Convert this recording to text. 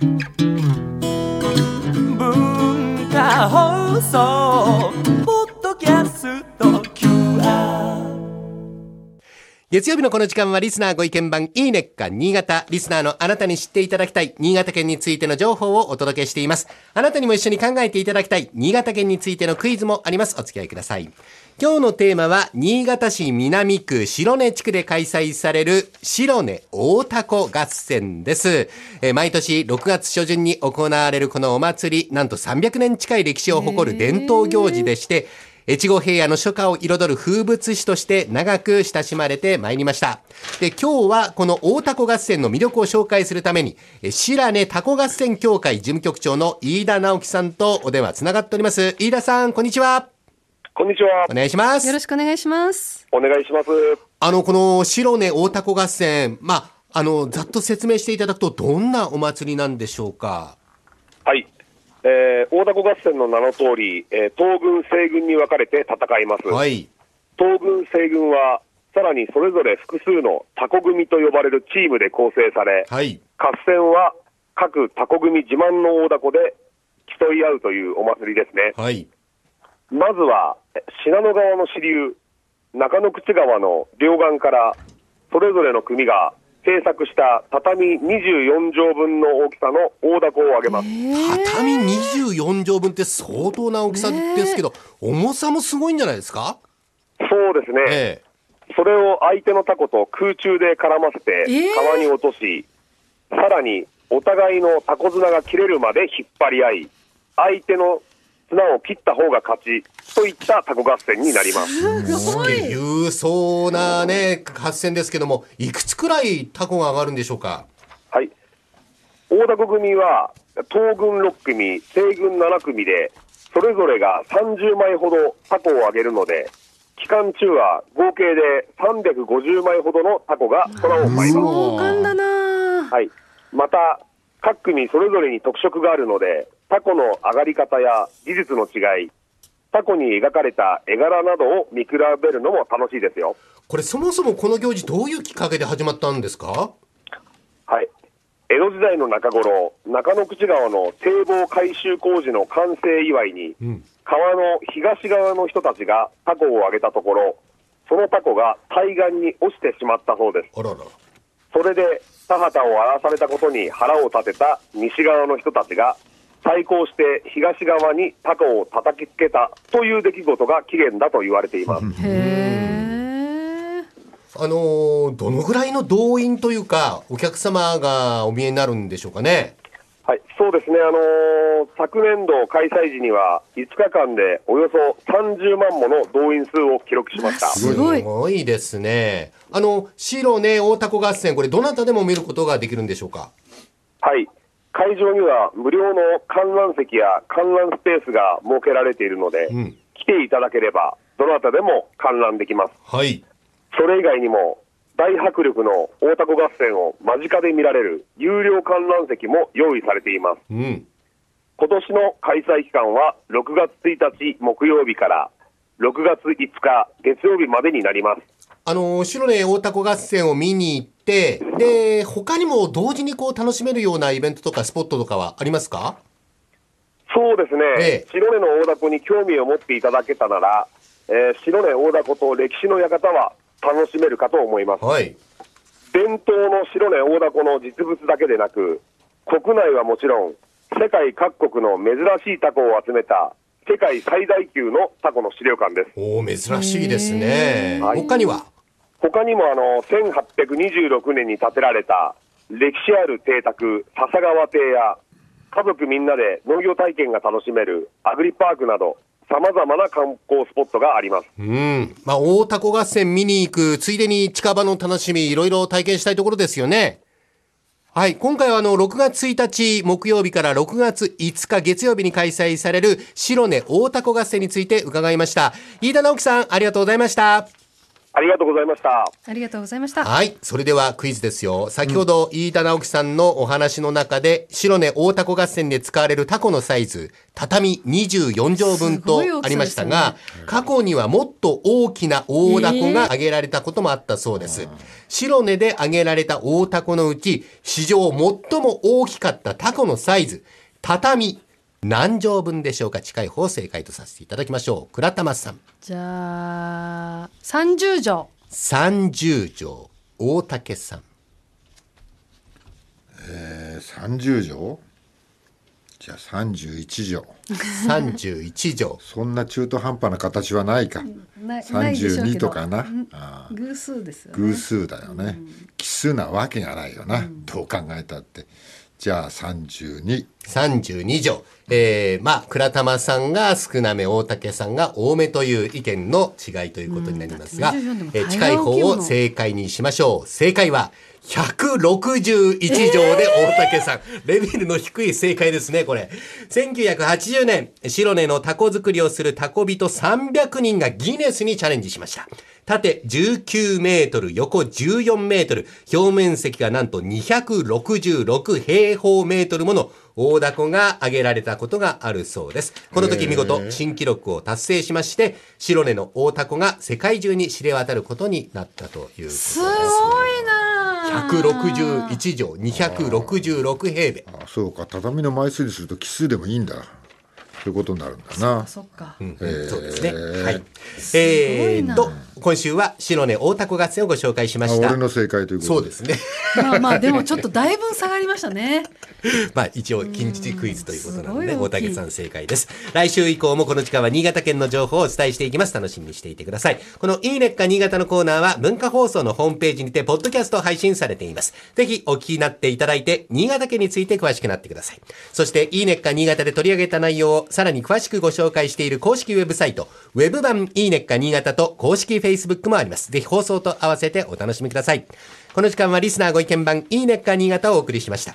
文化放送ポッドキャスト QR 月曜日のこの時間はリスナーご意見番いいねっか新潟。リスナーのあなたに知っていただきたい新潟県についての情報をお届けしています。あなたにも一緒に考えていただきたい新潟県についてのクイズもあります。お付き合いください。今日のテーマは新潟市南区白根地区で開催される白根大凧合戦です。えー毎年6月初旬に行われるこのお祭り、なんと300年近い歴史を誇る伝統行事でして、越後平野の初夏を彩る風物詩として長く親しまれてまいりました。で、今日はこの大凧合戦の魅力を紹介するために、え白根凧合戦協会事務局長の飯田直樹さんとお電話つながっております。飯田さん、こんにちは。こんにちはお。願いします。よろしくお願いします。お願いします。あの、この白根大凧合戦、まあ、あの、ざっと説明していただくと、どんなお祭りなんでしょうか？はい。えー、大凧合戦の名の通り、えー東軍、西軍に分かれて戦います。はい。東軍、西軍は、さらにそれぞれ複数のタコ組と呼ばれるチームで構成され、はい。合戦は各タコ組自慢の大凧で競い合うというお祭りですね。はい。まずは、え信濃川の支流、中野口川の両岸から、それぞれの組が制作した畳24畳分の大きさの大凧を上げます。畳24畳分って相当な大きさですけど、重さもすごいんじゃないですか？そうですね。えそれを相手のタコと空中で絡ませてえー川に落とし、さらにお互いのタコ綱が切れるまで引っ張り合い、相手の綱を切った方が勝ちといったタコ合戦になります。すごい。勇壮なね、合戦ですけども、いくつくらいタコが上がるんでしょうか？はい。大凧組は東軍6組、西軍7組で、それぞれが30枚ほどタコを上げるので、期間中は合計で350枚ほどのタコが空を舞います。壮観だなはい。また、各組それぞれに特色があるので、タコの上がり方や技術の違い、タコに描かれた絵柄などを見比べるのも楽しいですよ。これそもそもこの行事どういうきっかけで始まったんですか？はい。江戸時代の中頃、中野口川の堤防改修工事の完成祝いに、ん川の東側の人たちがタコをあげたところ、そのタコが対岸に落ちてしまったそうです。あらら。それで田畑を荒らされたことに腹を立てた西側の人たちが対抗して東側にタコを叩きつけたという出来事が起源だと言われています。へえ。あのーどのぐらいの動員というか、お客様がお見えになるんでしょうかね？はい、そうですね、あのー昨年度開催時には5日間でおよそ30万もの動員数を記録しました。すごいすごいですね。あの、白ね、大凧合戦、これどなたでも見ることができるんでしょうか？はい、会場には無料の観覧席や観覧スペースが設けられているので、うん来ていただければどなたでも観覧できます。はい。それ以外にも、大迫力の大凧合戦を間近で見られる有料観覧席も用意されています。うん。今年の開催期間は6月1日木曜日から6月5日月曜日までになります。あの、白根大凧合戦を見に行って、で、他にも同時にこう楽しめるようなイベントとかスポットとかはありますか？そうですね、ええ白根の大凧に興味を持っていただけたなら、えー白根大凧と歴史の館は楽しめるかと思います。はい。伝統の白根大凧の実物だけでなく、国内はもちろん、世界各国の珍しいタコを集めた世界最大級のタコの資料館です。おー珍しいですね。はい他には？他にもあの、1826年に建てられた歴史ある邸宅、笹川邸や、家族みんなで農業体験が楽しめるアグリパークなど、様々な観光スポットがあります。うん。まあ、大凧合戦見に行く、ついでに近場の楽しみ、いろいろ体験したいところですよね。はい。今回はあの、6月1日木曜日から6月5日月曜日に開催される白根大凧合戦について伺いました。飯田直樹さん、ありがとうございました。あありがとうございました。ありがとうございました。はい。それではクイズですよ。先ほど、飯田直樹さんのお話の中で、白根大凧合戦で使われるタコのサイズ、畳24畳分とありましたが、過去にはもっと大きな大凧が挙げられたこともあったそうです。白根で挙げられた大凧のうち、史上最も大きかったタコのサイズ、畳、何畳分でしょうか近い方を正解とさせていただきましょう。倉玉さん。じゃあ、30畳。30畳、大竹さん。えー、30畳？じゃあ31畳。31畳。そんな中途半端な形はないか、なないでしょうけ32ど。とかな、あー偶数ですよね。偶数だよね、奇数なわけがないよな、どう考えたってじゃあ32 32条。えー、まあ、倉玉さんが少なめ、大竹さんが多めという意見の違いということになりますが、うんだって24でもえー近い方を正解にしましょう。正解は、161条で大竹さん。レベルの低い正解ですね、これ。1980年、白根のタコ作りをするタコ人300人がギネスにチャレンジしました。縦19メートル、横14メートル、表面積がなんと266平方メートルもの大凧が挙げられたことがあるそうです。この時見事新記録を達成しまして、白根の大凧が世界中に知れ渡ることになったということです。すごいなあ161畳、266平米。あそうか畳の枚数にすると奇数でもいいんだそういうことになるんだなそっか。そうですね。はい。ごえいなーと、今週は白根大凧合戦をご紹介しまあした俺。の正解ということそうですね。まあまあ、でもちょっとだいぶ下がりましたね。まあ一応近日クイズということなので、大竹さん正解です。来週以降もこの時間は新潟県の情報をお伝えしていきます。楽しみにしていてください。このいいねっか新潟のコーナーは文化放送のホームページにてポッドキャスト配信されています。ぜひお聞きになっていただいて、新潟県について詳しくなってください。そしていいねっか新潟で取り上げた内容をさらに詳しくご紹介している公式ウェブサイト、ウェブ版いいねっか新潟と公式 Facebook もあります。ぜひ放送と合わせてお楽しみください。この時間はリスナーご意見番いいねっか新潟をお送りしました。